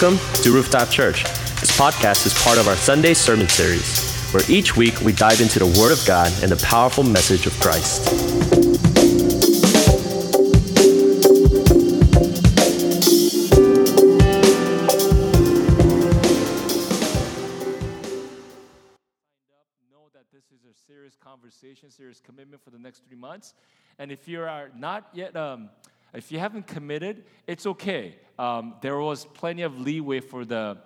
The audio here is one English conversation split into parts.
Welcome to Rooftop Church. This podcast is part of our Sunday sermon series, where each week we dive into the Word of God and the powerful message of Christ. know that this is a serious conversation, serious commitment for the next three months. And if you are not yet, um, if you haven't committed, it's okay. Um, there was plenty of leeway for the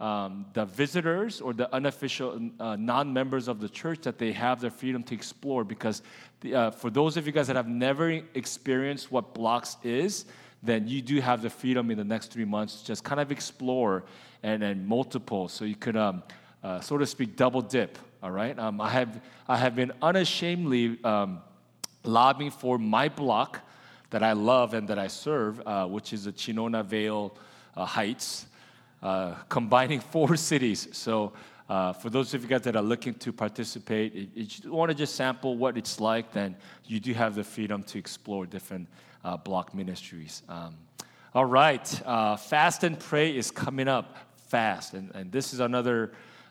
um, the visitors or the unofficial uh, non-members of the church that they have the freedom to explore. Because the, uh, for those of you guys that have never experienced what blocks is, then you do have the freedom in the next three months to just kind of explore and, and multiple. So you could, um, uh, so to speak, double dip. All right. Um, I have I have been unashamedly um, lobbying for my block that I love and that I serve, uh, which is the Chinona Vale uh, Heights, uh, combining four cities. So. Uh, for those of you guys that are looking to participate, if you want to just sample what it's like, then you do have the freedom to explore different uh, block ministries. Um, all right, fast and pray is coming up fast, and, and this is another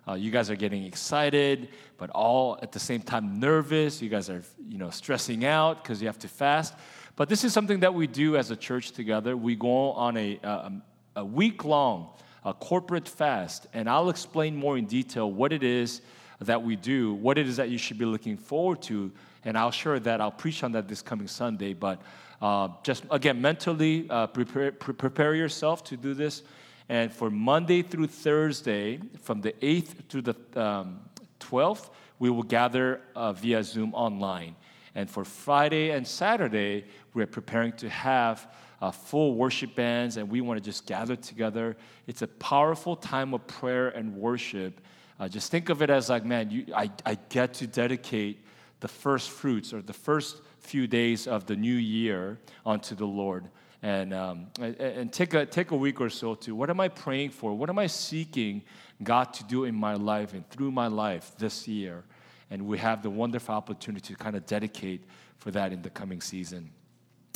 uh, you guys are getting excited, but all at the same time nervous. You guys are, you know, stressing out because you have to fast. But this is something that we do as a church together. We go on a, a, a week long a corporate fast, and I'll explain more in detail what it is that we do, what it is that you should be looking forward to, and I'll share that. I'll preach on that this coming Sunday. But uh, just again, mentally uh, prepare, pre- prepare yourself to do this. And for Monday through Thursday, from the 8th to the um, 12th, we will gather uh, via Zoom online. And for Friday and Saturday, we're preparing to have uh, full worship bands, and we want to just gather together. It's a powerful time of prayer and worship. Uh, just think of it as like, man, you, I, I get to dedicate the first fruits or the first few days of the new year unto the Lord. And, um, and, and take, a, take a week or so to what am I praying for? What am I seeking God to do in my life and through my life this year? And we have the wonderful opportunity to kind of dedicate for that in the coming season.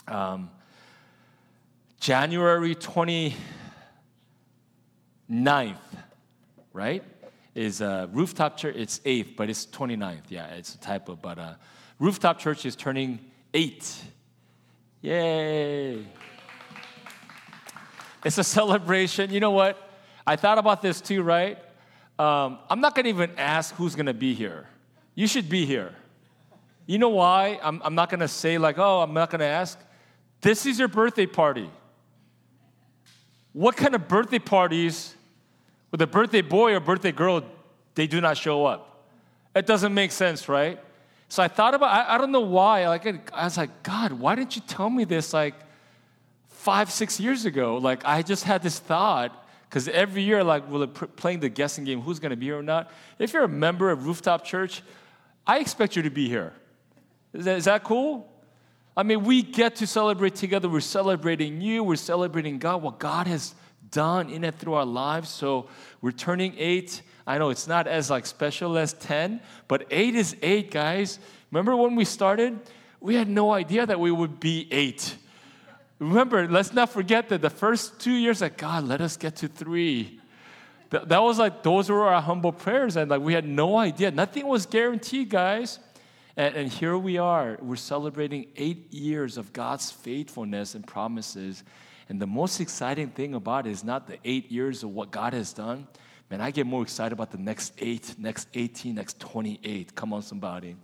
Um, January 29th, right? Is uh, Rooftop Church, it's 8th, but it's 29th. Yeah, it's a typo. But uh, Rooftop Church is turning 8. Yay! It's a celebration. You know what? I thought about this too, right? Um, I'm not going to even ask who's going to be here. You should be here. You know why? I'm, I'm not going to say, like, oh, I'm not going to ask. This is your birthday party. What kind of birthday parties with a birthday boy or birthday girl, they do not show up? It doesn't make sense, right? So I thought about, I, I don't know why. Like, I was like, God, why didn't you tell me this like five, six years ago? Like, I just had this thought because every year, like, we're playing the guessing game who's going to be here or not. If you're a member of Rooftop Church, I expect you to be here. Is that, is that cool? I mean, we get to celebrate together. We're celebrating you. We're celebrating God, what God has done in and through our lives. So we're turning eight. I know it's not as like special as 10, but eight is eight, guys. Remember when we started? We had no idea that we would be eight. Remember, let's not forget that the first two years, that God, let us get to three. That was like, those were our humble prayers, and like, we had no idea. Nothing was guaranteed, guys. And, and here we are. We're celebrating eight years of God's faithfulness and promises. And the most exciting thing about it is not the eight years of what God has done. Man, I get more excited about the next eight, next 18, next 28. Come on, somebody.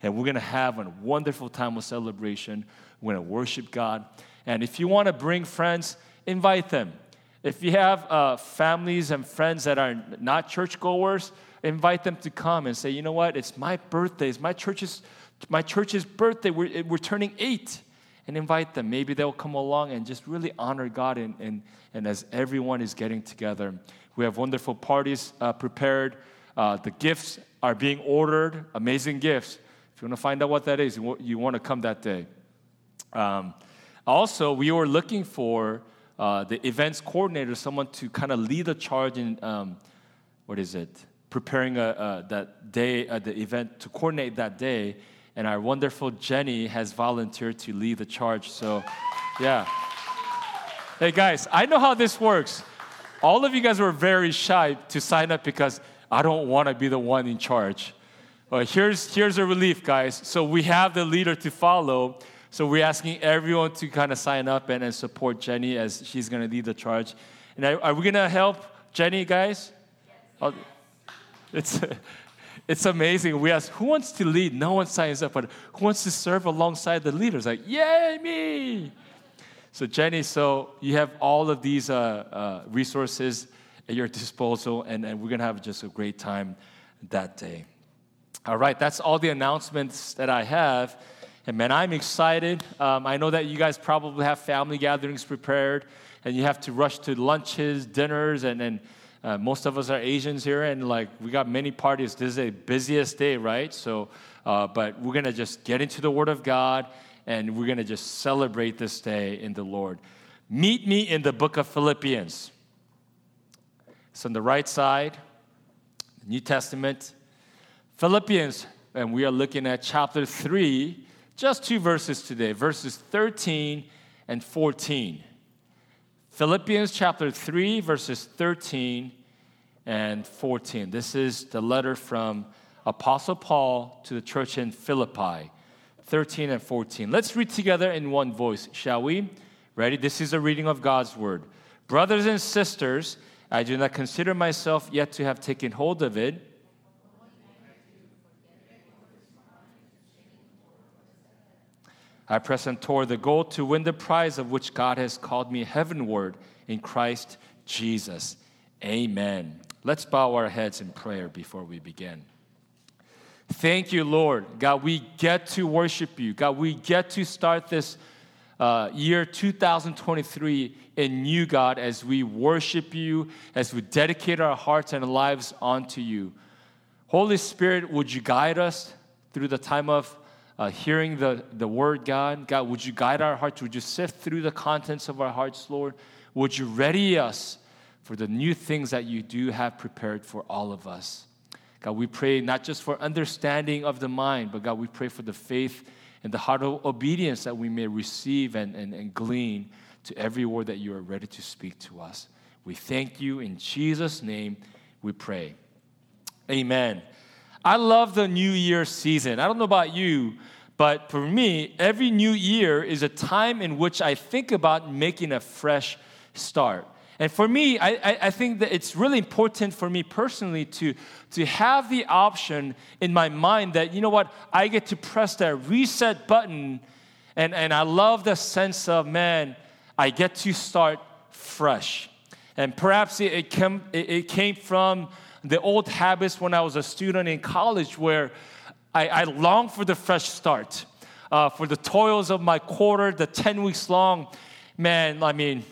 And we're going to have a wonderful time of celebration. We're going to worship God. And if you want to bring friends, invite them. If you have uh, families and friends that are not churchgoers, invite them to come and say, you know what, it's my birthday, it's my church's, my church's birthday, we're, we're turning eight. And invite them. Maybe they'll come along and just really honor God. And, and, and as everyone is getting together, we have wonderful parties uh, prepared. Uh, the gifts are being ordered, amazing gifts. If you want to find out what that is, you, want to come that day. Um, also, we were looking for uh, the events coordinator, someone to kind of lead the charge in, um, what is it, preparing a, uh, that day, uh, the event, to coordinate that day. And our wonderful Jenny has volunteered to lead the charge. So, yeah. Hey guys, I know how this works. all of you guys were very shy to sign up because I don't want to be the one in charge. But here's, here's a relief, guys. So we have the leader to follow. So we're asking everyone to kind of sign up and, and support Jenny as she's going to lead the charge. And are, are we going to help Jenny, guys? Yes. It's, it's amazing. We ask, who wants to lead? No one signs up, but who wants to serve alongside the leaders? Like, yay, me! So, Jenny, so you have all of these uh, uh, resources at your disposal, and, and we're going to have just a great time that day. All right, that's all the announcements that I have. And man, I'm excited. Um, I know that you guys probably have family gatherings prepared, and you have to rush to lunches, dinners, and then uh, most of us are Asians here, and like we got many parties. This is the busiest day, right? So, uh, but we're gonna just get into the Word of God and we're going to just celebrate this day in the Lord. Meet me in the book of Philippians. It's on the right side, New Testament. Philippians, and we are looking at chapter 3, just two verses today, verses 13 and 14. Philippians chapter 3, verses 13 and 14. This is the letter from Apostle Paul to the church in Philippi. 13 and 14. Let's read together in one voice, shall we? Ready? This is a reading of God's word. Brothers and sisters, I do not consider myself yet to have taken hold of it. I press on toward the goal to win the prize of which God has called me heavenward in Christ Jesus. Amen. Let's bow our heads in prayer before we begin. Thank you, Lord. God, we get to worship you. God, we get to start this uh, year 2023 in you, God, as we worship you, as we dedicate our hearts and lives onto you. Holy Spirit, would you guide us through the time of uh, hearing the, the word, God? God, would you guide our hearts? Would you sift through the contents of our hearts, Lord? Would you ready us for the new things that you do have prepared for all of us? God, we pray not just for understanding of the mind, but God, we pray for the faith and the heart of obedience that we may receive and, and, and glean to every word that you are ready to speak to us. We thank you. In Jesus' name, we pray. Amen. I love the New Year season. I don't know about you, but for me, every new year is a time in which I think about making a fresh start. And for me, I, I, I, think that it's really important for me personally to, to have the option in my mind that, you know what, I get to press that reset button. And, and I love the sense of, man, I get to start fresh. And perhaps it, it, came, it, it came from the old habits when I was a student in college where I, I longed for the fresh start, uh, for the toils of my quarter, the 10 weeks long. Man, I mean,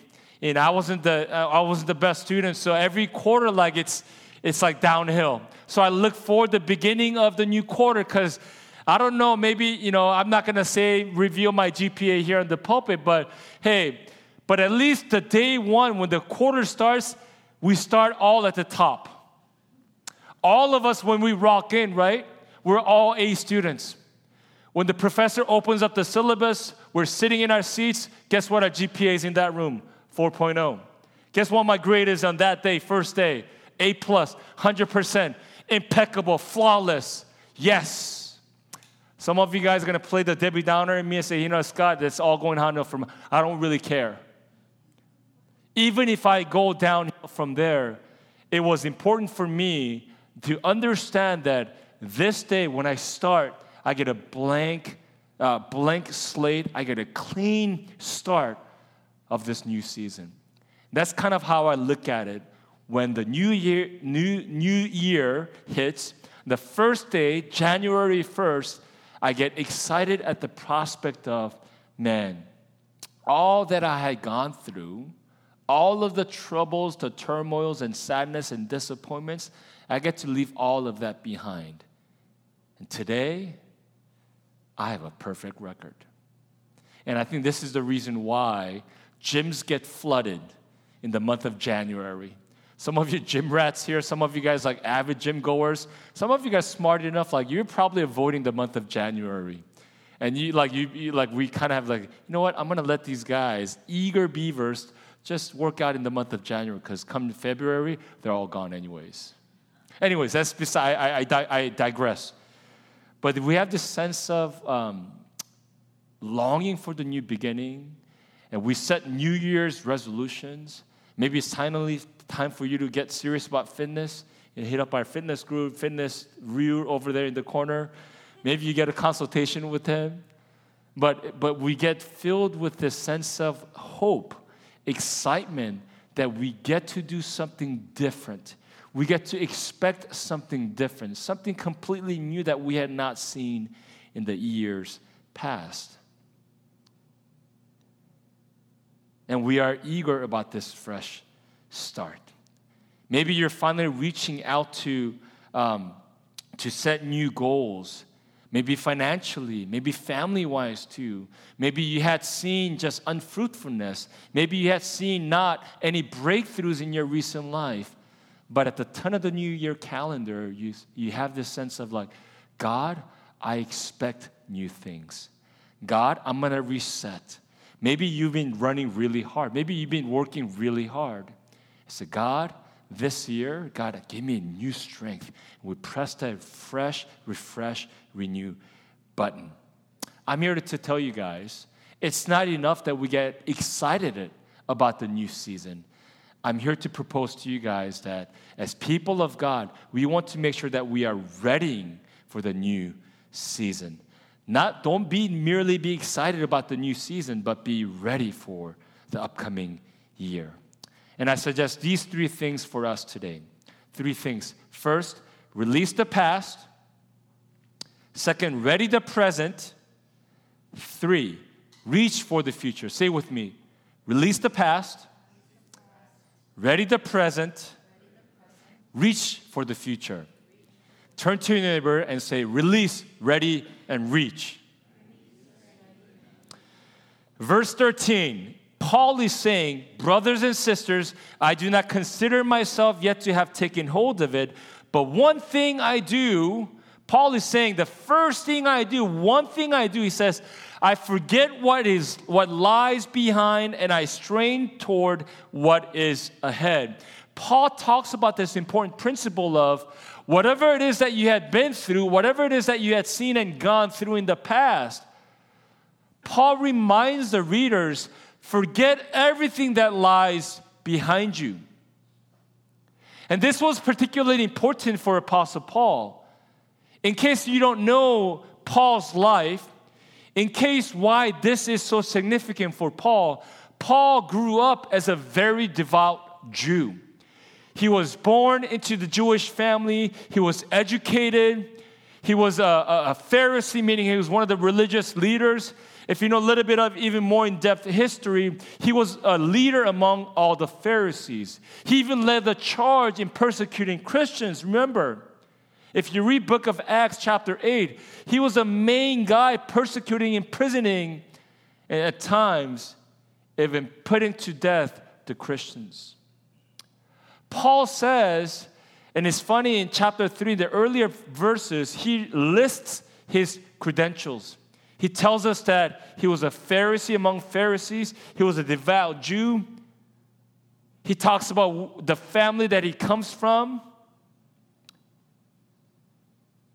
and I wasn't the I wasn't the best student. So every quarter, like it's it's like downhill. So I look forward the beginning of the new quarter because I don't know, maybe you know I'm not gonna say reveal my GPA here in the pulpit, but hey, but at least the day one when the quarter starts, we start all at the top. All of us when we rock in, right? We're all A students. When the professor opens up the syllabus, we're sitting in our seats. Guess what? Our GPA is in that room. 4.0. Guess what my grade is on that day, first day? A plus, 100%, impeccable, flawless. Yes. Some of you guys are gonna play the Debbie Downer in me and say, you know, Scott, that's all going on from, I don't really care. Even if I go down from there, it was important for me to understand that this day when I start, I get a blank, uh, blank slate. I get a clean start of this new season. That's kind of how I look at it when the new year, new, new year hits. The first day, January 1st, I get excited at the prospect of, man, all that I had gone through, all of the troubles, the turmoils, and sadness and disappointments, I get to leave all of that behind. And today, I have a perfect record. And I think this is the reason why gyms get flooded in the month of January. Some of you gym rats here, some of you guys like avid gym goers, some of you guys smart enough, like you're probably avoiding the month of January. And you like you, you like we kind of have like, you know what, I'm gonna let these guys, eager beavers, just work out in the month of January because come February, they're all gone anyways. Anyways, that's beside, I, I, I digress. But we have this sense of um, longing for the new beginning, and we set New Year's resolutions. Maybe it's finally time for you to get serious about fitness and hit up our fitness group, fitness Ryu over there in the corner. Maybe you get a consultation with him. But, but we get filled with this sense of hope, excitement that we get to do something different. We get to expect something different, something completely new that we had not seen in the years past. And we are eager about this fresh start. Maybe you're finally reaching out to, um, to set new goals maybe financially, maybe family wise too. Maybe you had seen just unfruitfulness. Maybe you had seen not any breakthroughs in your recent life. But at the turn of the new year calendar, you, you have this sense of like, God, I expect new things. God, I'm gonna reset. Maybe you've been running really hard. Maybe you've been working really hard. I said, God, this year, God, give me a new strength. We press that fresh, refresh, renew button. I'm here to tell you guys it's not enough that we get excited about the new season. I'm here to propose to you guys that as people of God, we want to make sure that we are readying for the new season. Not don't be merely be excited about the new season, but be ready for the upcoming year. And I suggest these three things for us today. Three things. First, release the past. Second, ready the present. Three, reach for the future. Say with me release the past, ready the present, reach for the future. Turn to your neighbor and say, release, ready, and reach. Verse 13 Paul is saying, Brothers and sisters, I do not consider myself yet to have taken hold of it, but one thing I do, Paul is saying, the first thing I do, one thing I do, he says, I forget what is what lies behind and I strain toward what is ahead. Paul talks about this important principle of whatever it is that you had been through, whatever it is that you had seen and gone through in the past. Paul reminds the readers Forget everything that lies behind you. And this was particularly important for Apostle Paul. In case you don't know Paul's life, in case why this is so significant for Paul, Paul grew up as a very devout Jew. He was born into the Jewish family, he was educated, he was a, a, Pharisee, meaning he was one of the religious leaders. If you know a little bit of even more in depth history, he was a leader among all the Pharisees. He even led the charge in persecuting Christians. Remember, if you read book of Acts chapter 8, he was the main guy persecuting, imprisoning, and at times even putting to death the Christians. Paul says, and it's funny in chapter 3, the earlier verses, he lists his credentials. He tells us that he was a Pharisee among Pharisees, he was a devout Jew. He talks about the family that he comes from.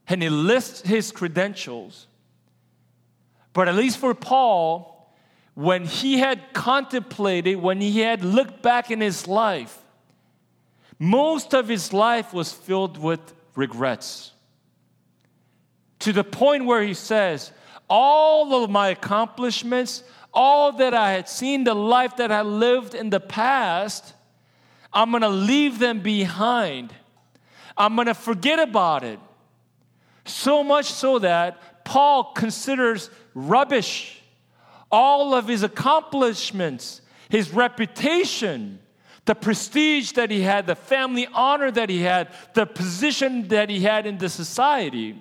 And he lists his credentials. But at least for Paul, when he had contemplated, when he had looked back in his life, most of his life was filled with regrets. To the point where he says, all of my accomplishments, all that I had seen, the life that I lived in the past, I'm gonna leave them behind. I'm gonna forget about it. So much so that Paul considers rubbish all of his accomplishments, his reputation, the prestige that he had, the family honor that he had, the position that he had in the society.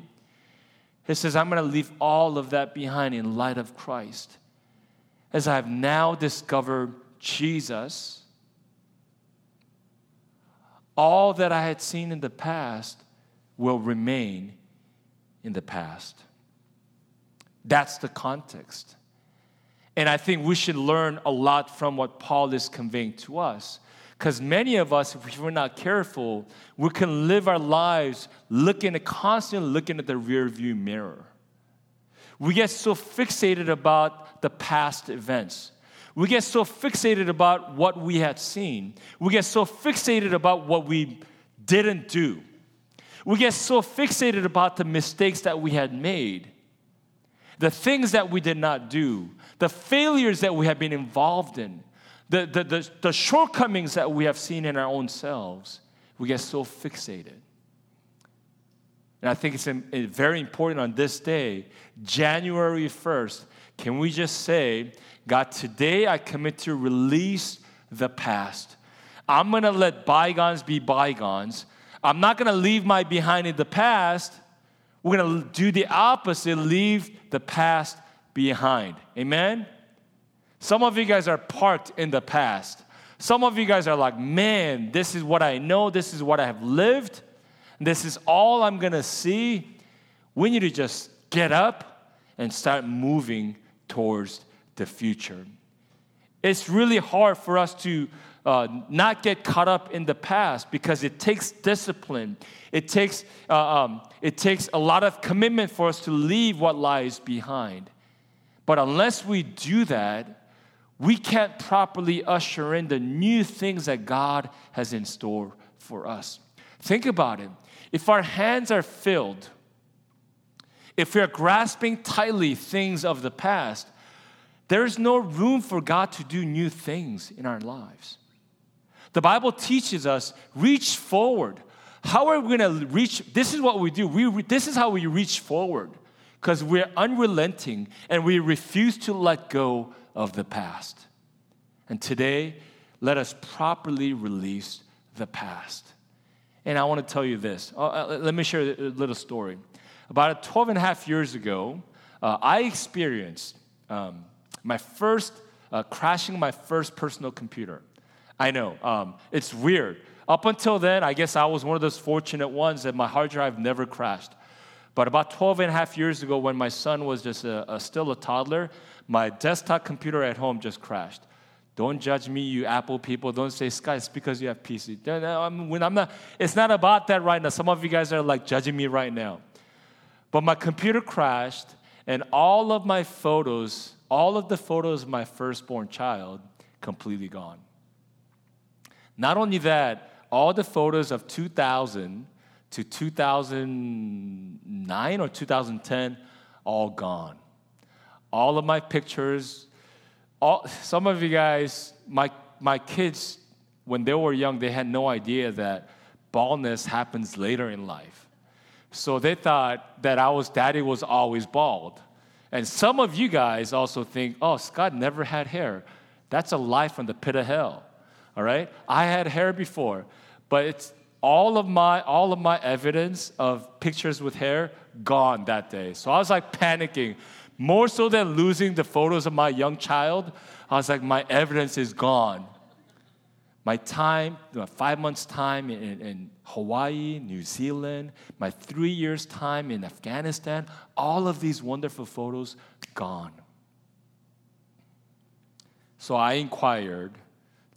He says, I'm going to leave all of that behind in light of Christ. As I have now discovered Jesus, all that I had seen in the past will remain in the past. That's the context. And I think we should learn a lot from what Paul is conveying to us. Because many of us, if we're not careful, we can live our lives looking at constantly looking at the rear view mirror. We get so fixated about the past events. We get so fixated about what we had seen. We get so fixated about what we didn't do. We get so fixated about the mistakes that we had made, the things that we did not do, the failures that we have been involved in, the, the, the, the shortcomings that we have seen in our own selves. We get so fixated. And I think it's very important on this day, January 1st, can we just say, God, today I commit to release the past. I'm gonna let bygones be bygones. I'm not gonna leave my behind in the past. We're gonna do the opposite, leave the past behind. Amen? Some of you guys are parked in the past. Some of you guys are like, man, this is what I know, this is what I have lived, this is all I'm gonna see. We need to just get up and start moving towards the future. It's really hard for us to uh, not get caught up in the past because it takes discipline. It takes, uh, um, it takes a lot of commitment for us to leave what lies behind. But unless we do that, we can't properly usher in the new things that God has in store for us. Think about it. If our hands are filled, if we are grasping tightly things of the past, there is no room for God to do new things in our lives. The Bible teaches us reach forward. How are we going to reach? This is what we do. We, this is how we reach forward because we're unrelenting and we refuse to let go of the past. And today, let us properly release the past. And I want to tell you this. Uh, uh let me share a little story. About 12 and a half years ago, uh, I experienced um, my first, uh, crashing my first personal computer. I know, um, it's weird. Up until then, I guess I was one of those fortunate ones that my hard drive never crashed. But about 12 and a half years ago, when my son was just a, a, still a toddler, my desktop computer at home just crashed. Don't judge me, you Apple people. Don't say, Scott, it's because you have PC. I'm, I'm not, it's not about that right now. Some of you guys are like judging me right now. But my computer crashed, and all of my photos all of the photos of my firstborn child completely gone. Not only that, all the photos of 2000 to 2009 or 2010, all gone. All of my pictures, all, some of you guys, my, my kids, when they were young, they had no idea that baldness happens later in life. So they thought that I was, daddy was always bald. And some of you guys also think, oh, Scott never had hair. That's a lie from the pit of hell. All right? I had hair before, but it's all of my all of my evidence of pictures with hair gone that day. So I was like panicking. More so than losing the photos of my young child, I was like, my evidence is gone my time, my five months' time in, in, Hawaii, New Zealand, my three years' time in Afghanistan, all of these wonderful photos gone. So I inquired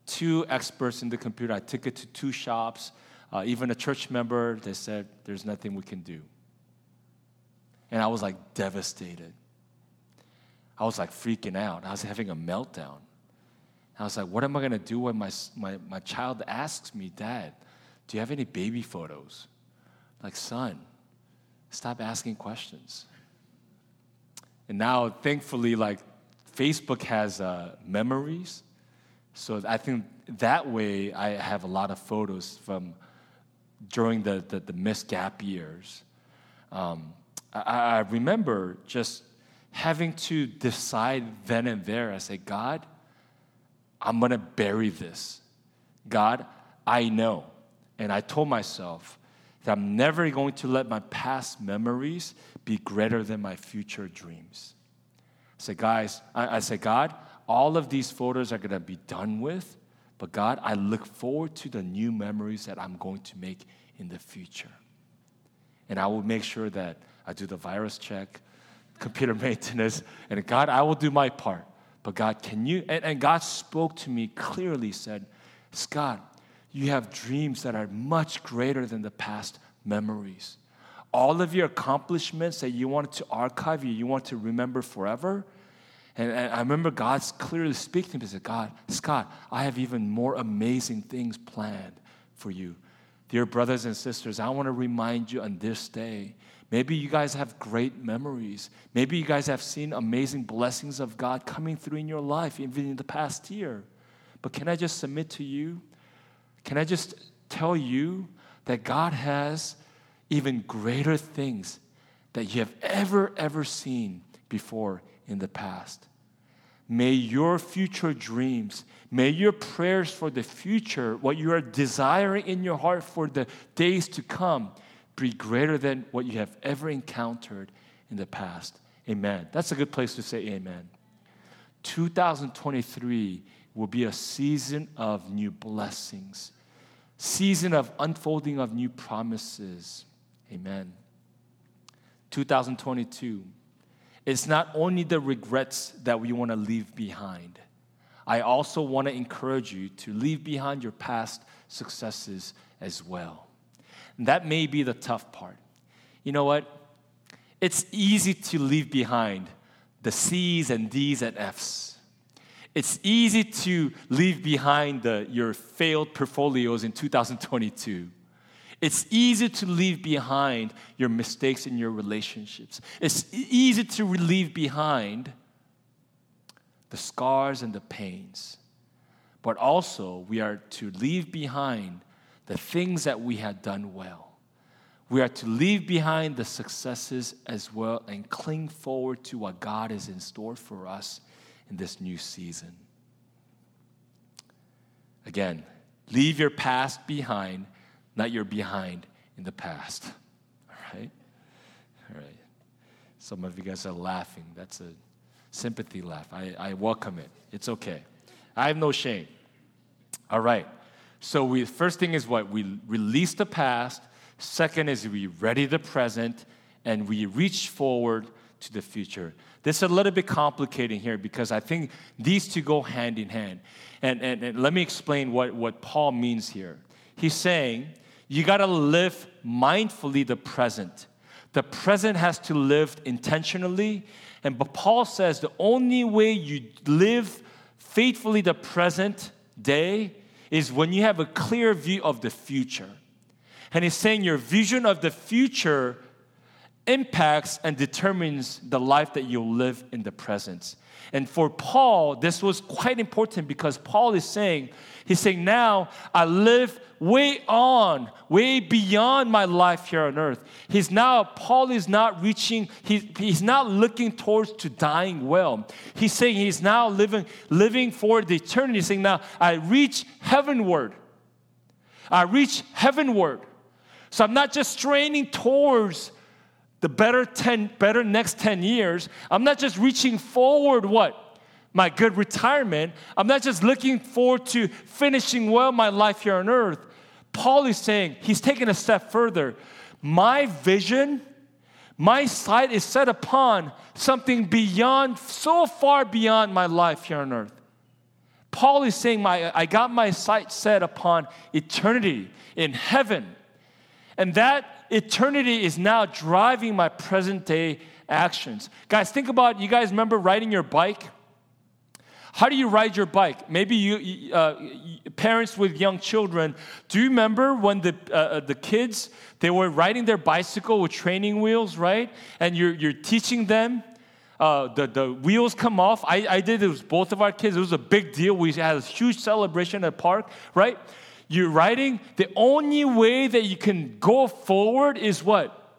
two experts in the computer. I took it to two shops, uh, even a church member. They said, There's nothing we can do. And I was like devastated. I was like freaking out. I was having a meltdown. I was like, what am I going to do when my, my, my child asks me, Dad, do you have any baby photos? Like, son, stop asking questions. And now, thankfully, like, Facebook has uh, memories. So I think that way I have a lot of photos from during the, the, the missed gap years. Um, I, I remember just having to decide then and there. I say, God, I'm gonna bury this. God, I know. And I told myself that I'm never going to let my past memories be greater than my future dreams. I said, guys, I, I God, all of these photos are gonna be done with, but God, I look forward to the new memories that I'm going to make in the future. And I will make sure that I do the virus check, computer maintenance, and God, I will do my part. But God, can you? And, and God spoke to me clearly, said, Scott, you have dreams that are much greater than the past memories. All of your accomplishments that you wanted to archive, you, you want to remember forever. And, and I remember God's clearly speaking to me. He said, God, Scott, I have even more amazing things planned for you. Dear brothers and sisters, I want to remind you on this day Maybe you guys have great memories. Maybe you guys have seen amazing blessings of God coming through in your life, even in the past year. But can I just submit to you? Can I just tell you that God has even greater things that you have ever, ever seen before in the past? May your future dreams, may your prayers for the future, what you are desiring in your heart for the days to come, be greater than what you have ever encountered in the past. Amen. That's a good place to say amen. 2023 will be a season of new blessings, season of unfolding of new promises. Amen. 2022. It's not only the regrets that we want to leave behind. I also want to encourage you to leave behind your past successes as well. That may be the tough part. You know what? It's easy to leave behind the C's and D's and F's. It's easy to leave behind the, your failed portfolios in 2022. It's easy to leave behind your mistakes in your relationships. It's easy to leave behind the scars and the pains. But also, we are to leave behind the things that we had done well. We are to leave behind the successes as well and cling forward to what God is in store for us in this new season. Again, leave your past behind, not you're behind in the past. All right? All right. Some of you guys are laughing. That's a sympathy laugh. I, I welcome it. It's okay. I have no shame. All right. So we first thing is what? We release the past. Second is we ready the present and we reach forward to the future. This is a little bit complicated here because I think these two go hand in hand. And, and, and let me explain what, what Paul means here. He's saying you got to live mindfully the present. The present has to live intentionally. And but Paul says the only way you live faithfully the present day is when you have a clear view of the future. And he's saying your vision of the future impacts and determines the life that you'll live in the present. And for Paul, this was quite important because Paul is saying, he's saying, now I live way on, way beyond my life here on earth. He's now, Paul is not reaching, he's, he's not looking towards to dying well. He's saying he's now living, living for the eternity. He's saying, now I reach heavenward. I reach heavenward. So I'm not just straining towards the better 10 better next 10 years i'm not just reaching forward what? My good retirement. I'm not just looking forward to finishing well my life here on earth. Paul is saying he's taking a step further. My vision my sight is set upon something beyond so far beyond my life here on earth. Paul is saying my, i got my sight set upon eternity in heaven. And that eternity is now driving my present day actions. Guys, think about you guys remember riding your bike? How do you ride your bike? Maybe you, uh, parents with young children, do you remember when the, uh, uh, the kids, they were riding their bicycle with training wheels, right? And you're, you're teaching them. Uh, the, the wheels come off. I, I did it with both of our kids. It was a big deal. We had a huge celebration at park, right? You're riding, the only way that you can go forward is what?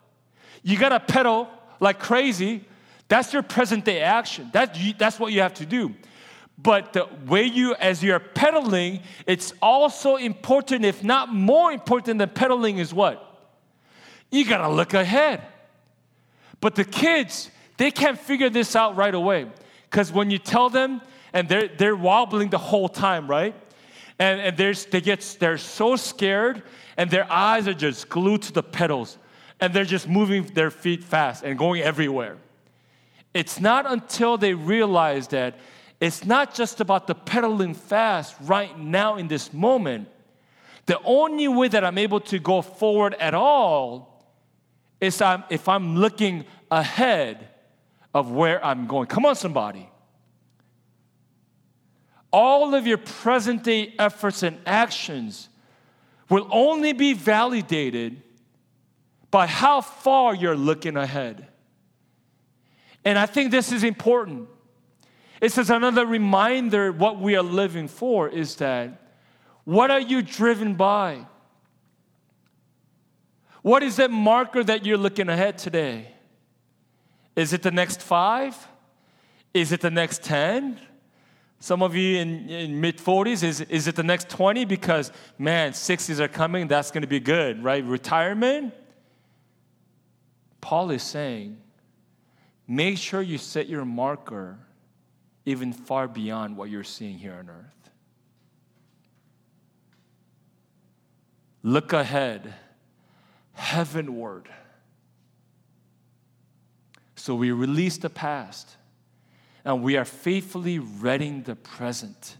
You gotta pedal like crazy. That's your present day action. That, that's what you have to do. But the way you, as you're pedaling, it's also important, if not more important than pedaling, is what? You gotta look ahead. But the kids, they can't figure this out right away. Because when you tell them, and they're, they're wobbling the whole time, right? And, and they get they're so scared and their eyes are just glued to the pedals and they're just moving their feet fast and going everywhere it's not until they realize that it's not just about the pedaling fast right now in this moment. The only way that I'm able to go forward at all is if I'm looking ahead of where I'm going. Come on, somebody. All of your present day efforts and actions will only be validated by how far you're looking ahead. And I think this is important. It says another reminder what we are living for is that what are you driven by? What is that marker that you're looking ahead today? Is it the next five? Is it the next 10? Some of you in, in mid 40s, is, is it the next 20? Because, man, 60s are coming, that's going to be good, right? Retirement? Paul is saying, make sure you set your marker even far beyond what you're seeing here on earth. Look ahead, heavenward. So we release the past and we are faithfully reading the present.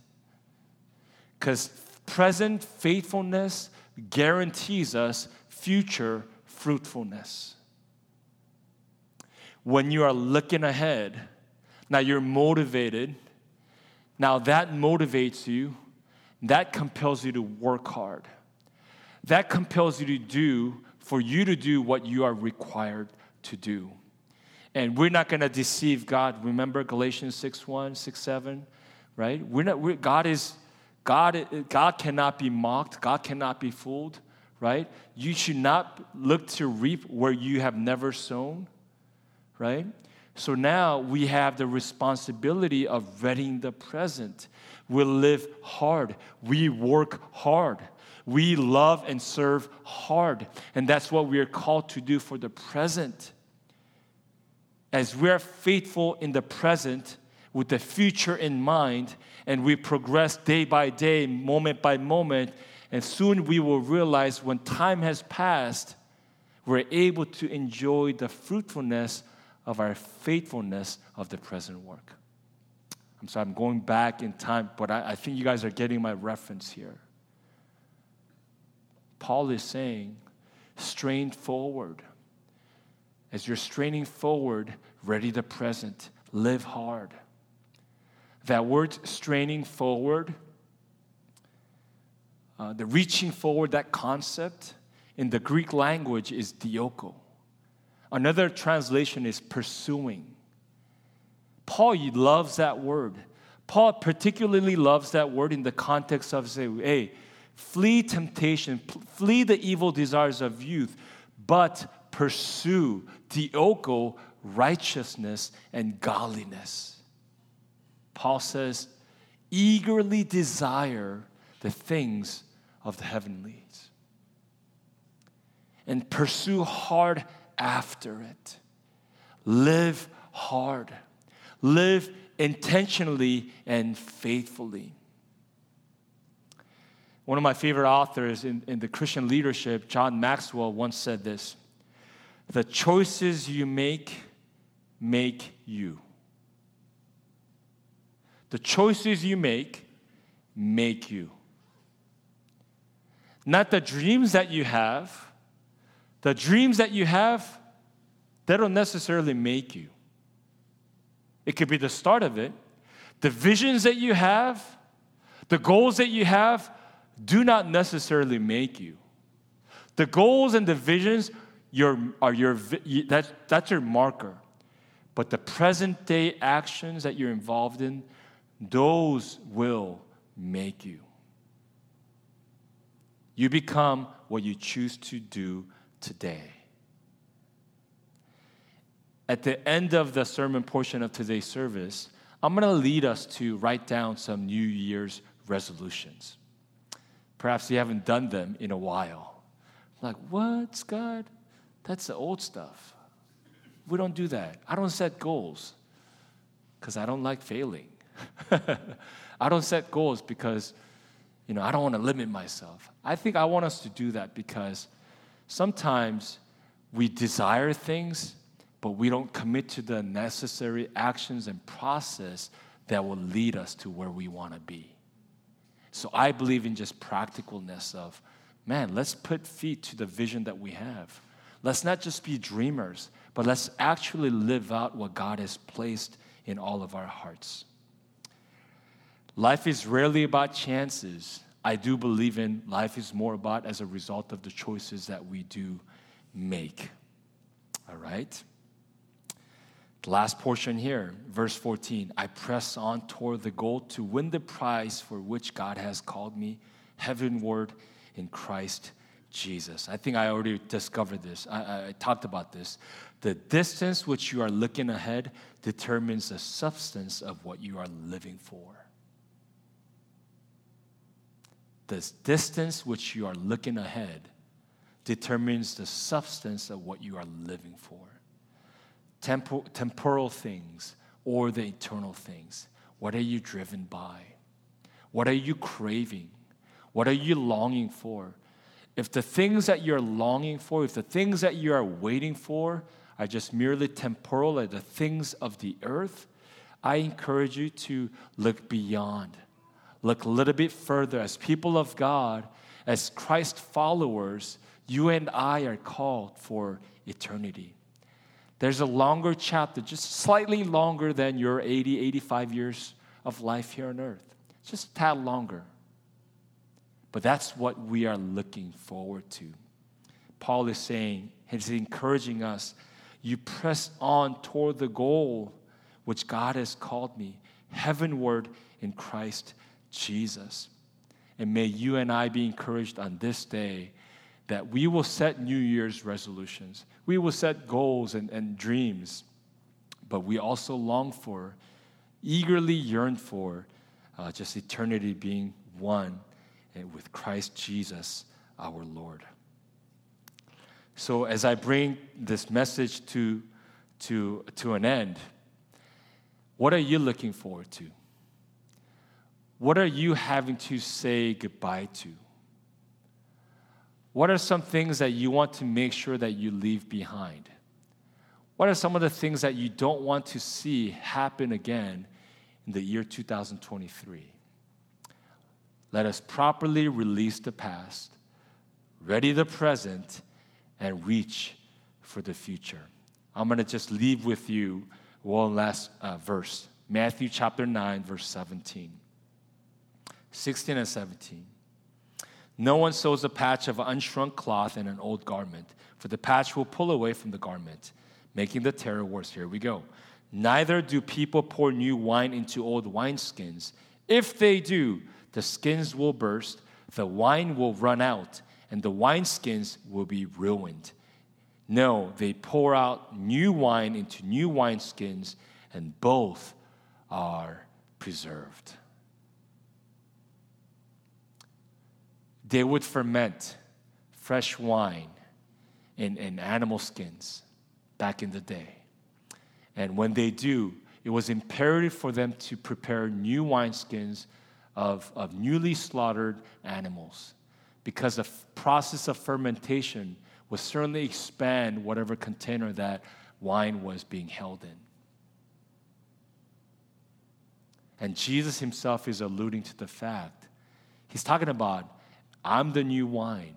Because present faithfulness guarantees us future fruitfulness. When you are looking ahead, now you're motivated. Now that motivates you, that compels you to work hard that compels you to do, for you to do what you are required to do. And we're not going to deceive God. Remember Galatians 6 1, 6 7, right? We're not, we're, God is, God, God cannot be mocked, God cannot be fooled, right? You should not look to reap where you have never sown, right? So now we have the responsibility of readying the present. We live hard, we work hard. We love and serve hard. And that's what we are called to do for the present. As we're faithful in the present with the future in mind, and we progress day by day, moment by moment, and soon we will realize when time has passed, we're able to enjoy the fruitfulness of our faithfulness of the present work. I'm sorry, I'm going back in time, but I, I think you guys are getting my reference here. Paul is saying, strain forward. As you're straining forward, ready the present, live hard. That word straining forward, uh, the reaching forward, that concept in the Greek language is dioko. Another translation is pursuing. Paul loves that word. Paul particularly loves that word in the context of say, hey, Flee temptation, flee the evil desires of youth, but pursue dioko, righteousness, and godliness. Paul says, eagerly desire the things of the heavenlies and pursue hard after it. Live hard. Live intentionally and faithfully. One of my favorite authors in, in the Christian leadership, John Maxwell, once said this The choices you make make you. The choices you make make you. Not the dreams that you have. The dreams that you have, they don't necessarily make you. It could be the start of it. The visions that you have, the goals that you have, do not necessarily make you. The goals and the visions your, are your, that's, that's your marker. But the present day actions that you're involved in, those will make you. You become what you choose to do today. At the end of the sermon portion of today's service, I'm going to lead us to write down some New Year's resolutions. Perhaps you haven't done them in a while. Like, what, Scott? That's the old stuff. We don't do that. I don't set goals because I don't like failing. I don't set goals because, you know, I don't want to limit myself. I think I want us to do that because sometimes we desire things, but we don't commit to the necessary actions and process that will lead us to where we want to be. So I believe in just practicalness of, man, let's put feet to the vision that we have. Let's not just be dreamers, but let's actually live out what God has placed in all of our hearts. Life is rarely about chances. I do believe in life is more about as a result of the choices that we do make. All right? The last portion here, verse 14 I press on toward the goal to win the prize for which God has called me heavenward in Christ Jesus. I think I already discovered this. I, I, talked about this. The distance which you are looking ahead determines the substance of what you are living for. The distance which you are looking ahead determines the substance of what you are living for. Tempor- temporal things or the eternal things. What are you driven by? What are you craving? What are you longing for? If the things that you're longing for, if the things that you are waiting for are just merely temporal, like the things of the earth, I encourage you to look beyond. Look a little bit further. As people of God, as Christ followers, you and I are called for eternity. There's a longer chapter, just slightly longer than your 80, 85 years of life here on earth. Just a tad longer. But that's what we are looking forward to. Paul is saying, he's encouraging us, you press on toward the goal which God has called me, heavenward in Christ Jesus. And may you and I be encouraged on this day that we will set New Year's resolutions. We will set goals and, and dreams, but we also long for, eagerly yearn for, uh, just eternity being one with Christ Jesus our Lord. So, as I bring this message to, to, to an end, what are you looking forward to? What are you having to say goodbye to? What are some things that you want to make sure that you leave behind? What are some of the things that you don't want to see happen again in the year 2023? Let us properly release the past, ready the present, and reach for the future. I'm going to just leave with you one last uh, verse Matthew chapter 9, verse 17. 16 and 17. No one sews a patch of unshrunk cloth in an old garment, for the patch will pull away from the garment, making the tear worse. Here we go. Neither do people pour new wine into old wineskins. If they do, the skins will burst, the wine will run out, and the wineskins will be ruined. No, they pour out new wine into new wineskins, and both are preserved. They would ferment fresh wine in, in animal skins back in the day. And when they do, it was imperative for them to prepare new wineskins of, of newly slaughtered animals because the f- process of fermentation would certainly expand whatever container that wine was being held in. And Jesus himself is alluding to the fact. He's talking about, I'm the new wine.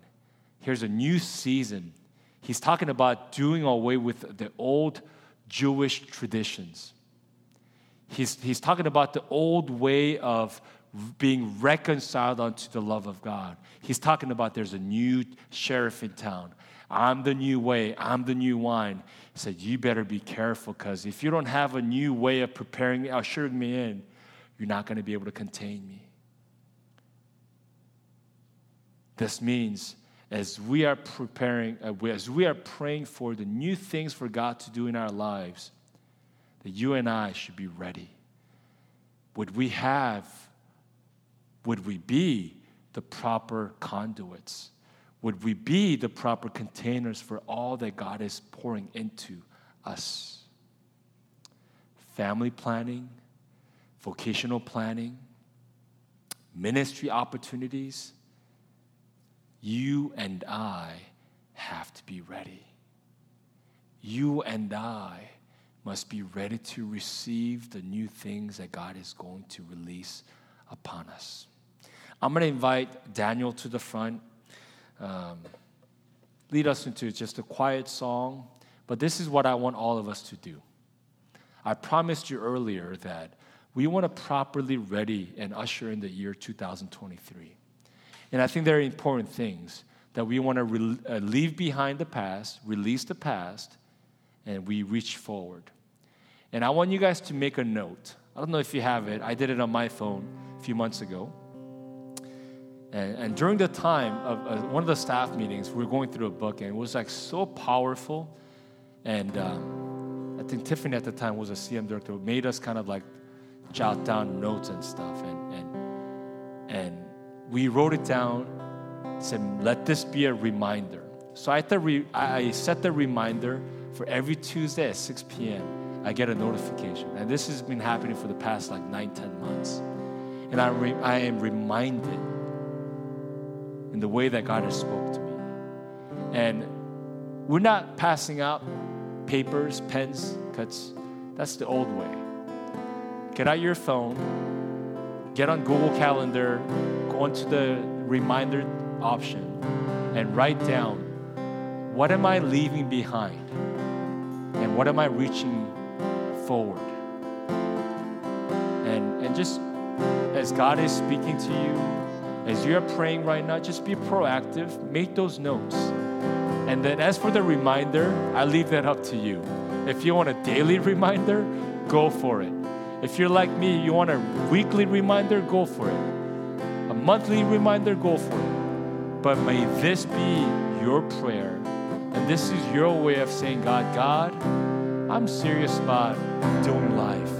Here's a new season. He's talking about doing away with the old Jewish traditions. He's, he's talking about the old way of being reconciled unto the love of God. He's talking about there's a new sheriff in town. I'm the new way, I'm the new wine. He said, You better be careful because if you don't have a new way of preparing me, ushering me in, you're not going to be able to contain me. This means as we are preparing, uh, as we are praying for the new things for God to do in our lives, that you and I should be ready. Would we have would we be the proper conduits? Would we be the proper containers for all that God is pouring into us? Family planning, vocational planning, ministry opportunities. You and I have to be ready. You and I must be ready to receive the new things that God is going to release upon us. I'm going to invite Daniel to the front, um, lead us into just a quiet song. But this is what I want all of us to do. I promised you earlier that we want to properly ready and usher in the year 2023. And I think there are important things that we want to re- uh, leave behind the past, release the past, and we reach forward. And I want you guys to make a note. I don't know if you have it, I did it on my phone a few months ago. And, and during the time of uh, one of the staff meetings, we were going through a book, and it was like so powerful. And um, I think Tiffany at the time was a CM director, who made us kind of like jot down notes and stuff. And, and, and we wrote it down, said, let this be a reminder. So I, re- I set the reminder for every Tuesday at 6 p.m. I get a notification. And this has been happening for the past like nine, ten months. And I, re- I am reminded in the way that God has spoke to me. And we're not passing out papers, pens, cuts. That's the old way. Get out your phone, get on Google Calendar, go into the reminder option, and write down what am I leaving behind and what am I reaching forward. And, and just as God is speaking to you, as you're praying right now, just be proactive, make those notes. And then as for the reminder, I leave that up to you. If you want a daily reminder, go for it. If you're like me, you want a weekly reminder, go for it. A monthly reminder, go for it. But may this be your prayer. And this is your way of saying, God, God, I'm serious about doing life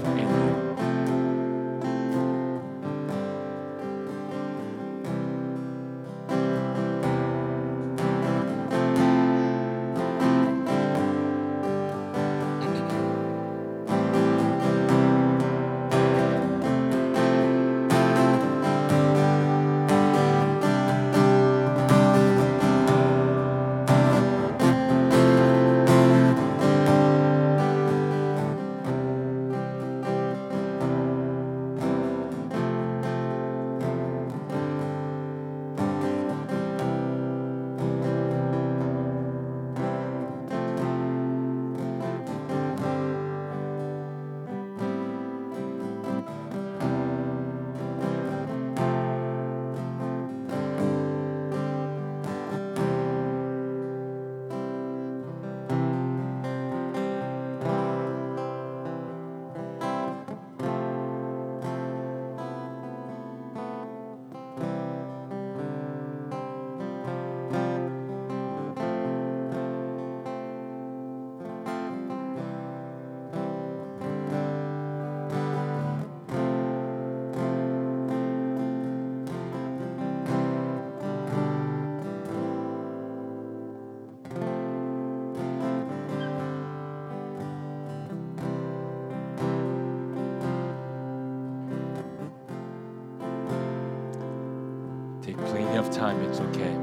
time, it's okay.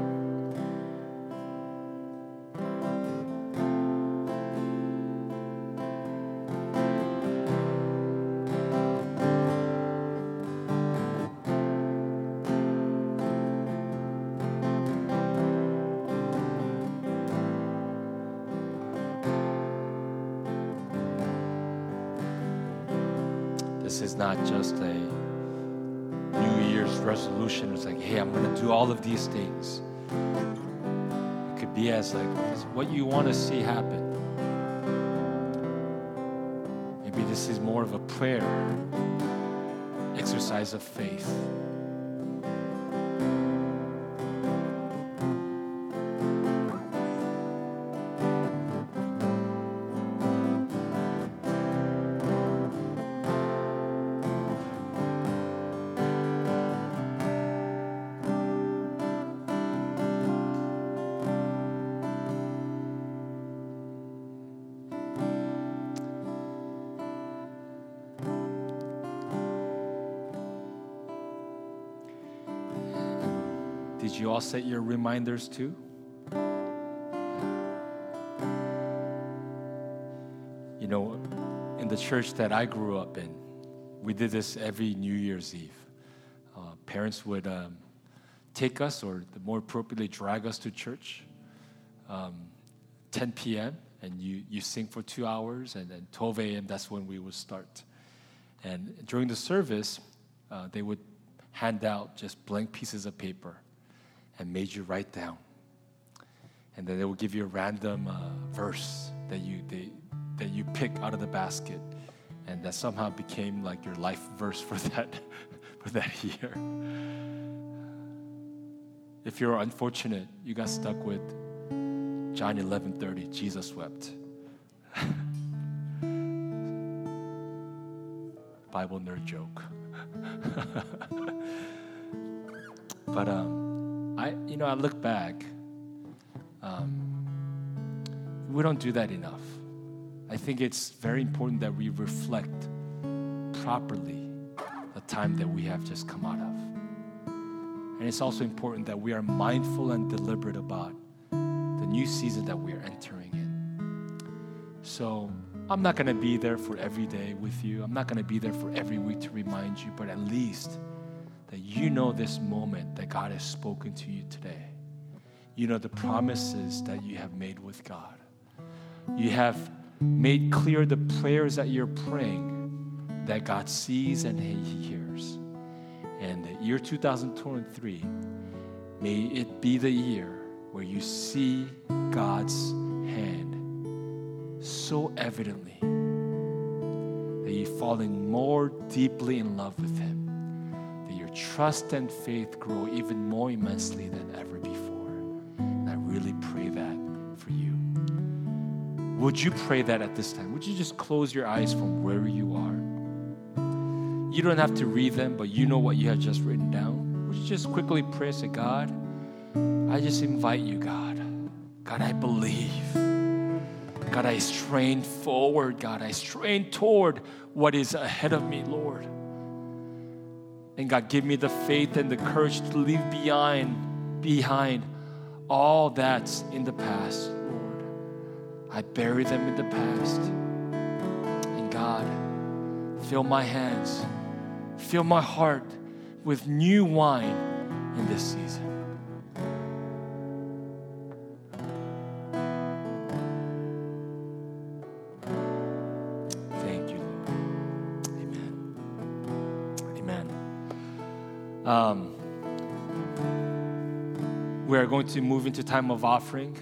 This is not just a resolution. It's like, hey, I'm going to do all of these things. It could be as like what you want to see happen. Maybe this is more of a prayer, exercise of faith. All set your reminders too? You know, in the church that I grew up in, we did this every New Year's Eve. Uh, parents would um, take us, or more appropriately, drag us to church. Um, 10 p.m. and you, you sing for two hours, and then 12 a.m. that's when we would start. And during the service, uh, they would hand out just blank pieces of paper and made you write down. And then they will give you a random uh, verse that you, they, that you pick out of the basket. And that somehow became like your life verse for that, for that year. If you're unfortunate, you got stuck with John 11:30, Jesus wept. Bible nerd joke. but um, I, you know, I look back. Um, we don't do that enough. I think it's very important that we reflect properly the time that we have just come out of. And it's also important that we are mindful and deliberate about the new season that we are entering in. So I'm not going to be there for every day with you. I'm not going to be there for every week to remind you, but at least that you know this moment that God has spoken to you today. You know the promises that you have made with God. You have made clear the prayers that you're praying that God sees and He hears. And the year 2023, may it be the year where you see God's hand so evidently that you're falling more deeply in love with Him, trust and faith grow even more immensely than ever before. And I really pray that for you. Would you pray that at this time? Would you just close your eyes from where you are? You don't have to read them, but you know what you have just written down. Would you just quickly pray, say, God, I just invite you, God. God, I believe. God, I strain forward. God, I strain toward what is ahead of me, Lord. And God, give me the faith and the courage to leave behind, behind all that's in the past, Lord. I bury them in the past. And God, fill my hands, fill my heart with new wine in this season. To move into time of offering.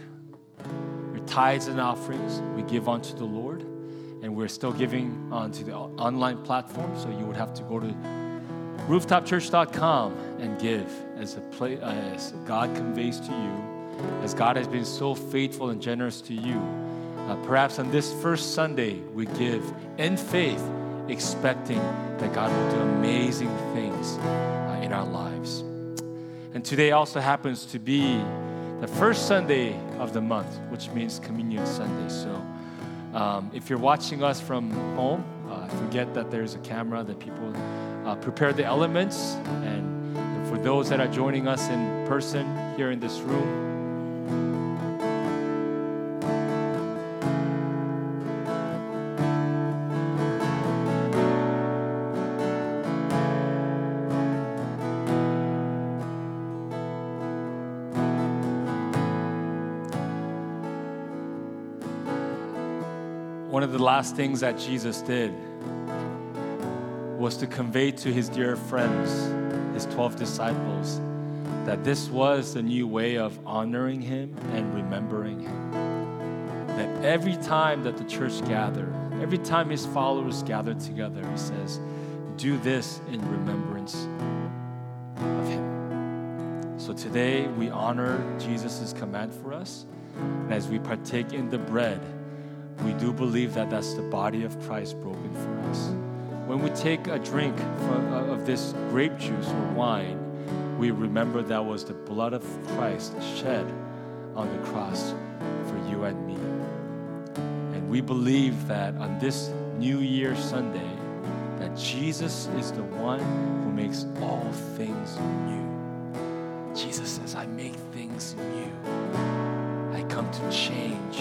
Your tithes and offerings we give unto the Lord, and we're still giving onto the online platform. So you would have to go to rooftopchurch.com and give as a play, as God conveys to you, as God has been so faithful and generous to you. Uh, perhaps on this first Sunday, we give in faith, expecting that God will do amazing things uh, in our lives. And today also happens to be the first Sunday of the month, which means Communion Sunday. So um, if you're watching us from home, uh, forget that there's a camera, that people uh, prepare the elements. And, and for those that are joining us in person here in this room, the last things that Jesus did was to convey to his dear friends, his 12 disciples, that this was the new way of honoring him and remembering him. That every time that the church gathered, every time his followers gathered together, he says, Do this in remembrance of him. So today we honor Jesus' command for us. And as we partake in the bread, we do believe that that's the body of Christ broken for us. When we take a drink uh, of this grape juice or wine, we remember that was the blood of Christ shed on the cross for you and me. And we believe that on this New Year Sunday, that Jesus is the one who makes all things new. Jesus says, I make things new. I come to change.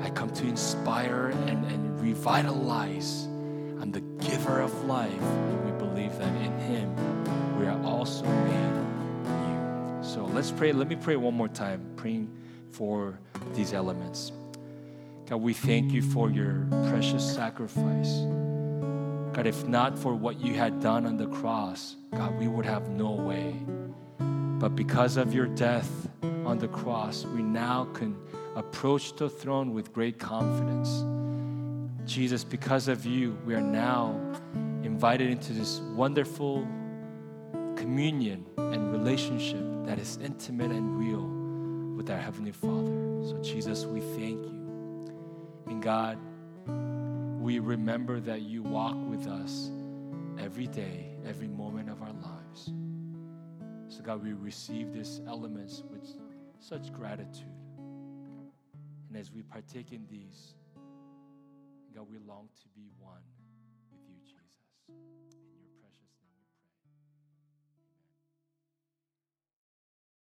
I come to inspire and, and revitalize. I'm the giver of life. And we believe that in him we are also made new. So let's pray. Let me pray one more time, praying for these elements. God, we thank you for your precious sacrifice. God, if not for what you had done on the cross, God, we would have no way. But because of your death on the cross, we now can approach the throne with great confidence. Jesus, because of you, we are now invited into this wonderful communion and relationship that is intimate and real with our Heavenly Father. So, Jesus, we thank you. And God, we remember that you walk with us every day, every moment of our lives. So, God, we receive these elements with such gratitude. And as we partake in these, God, we long to be.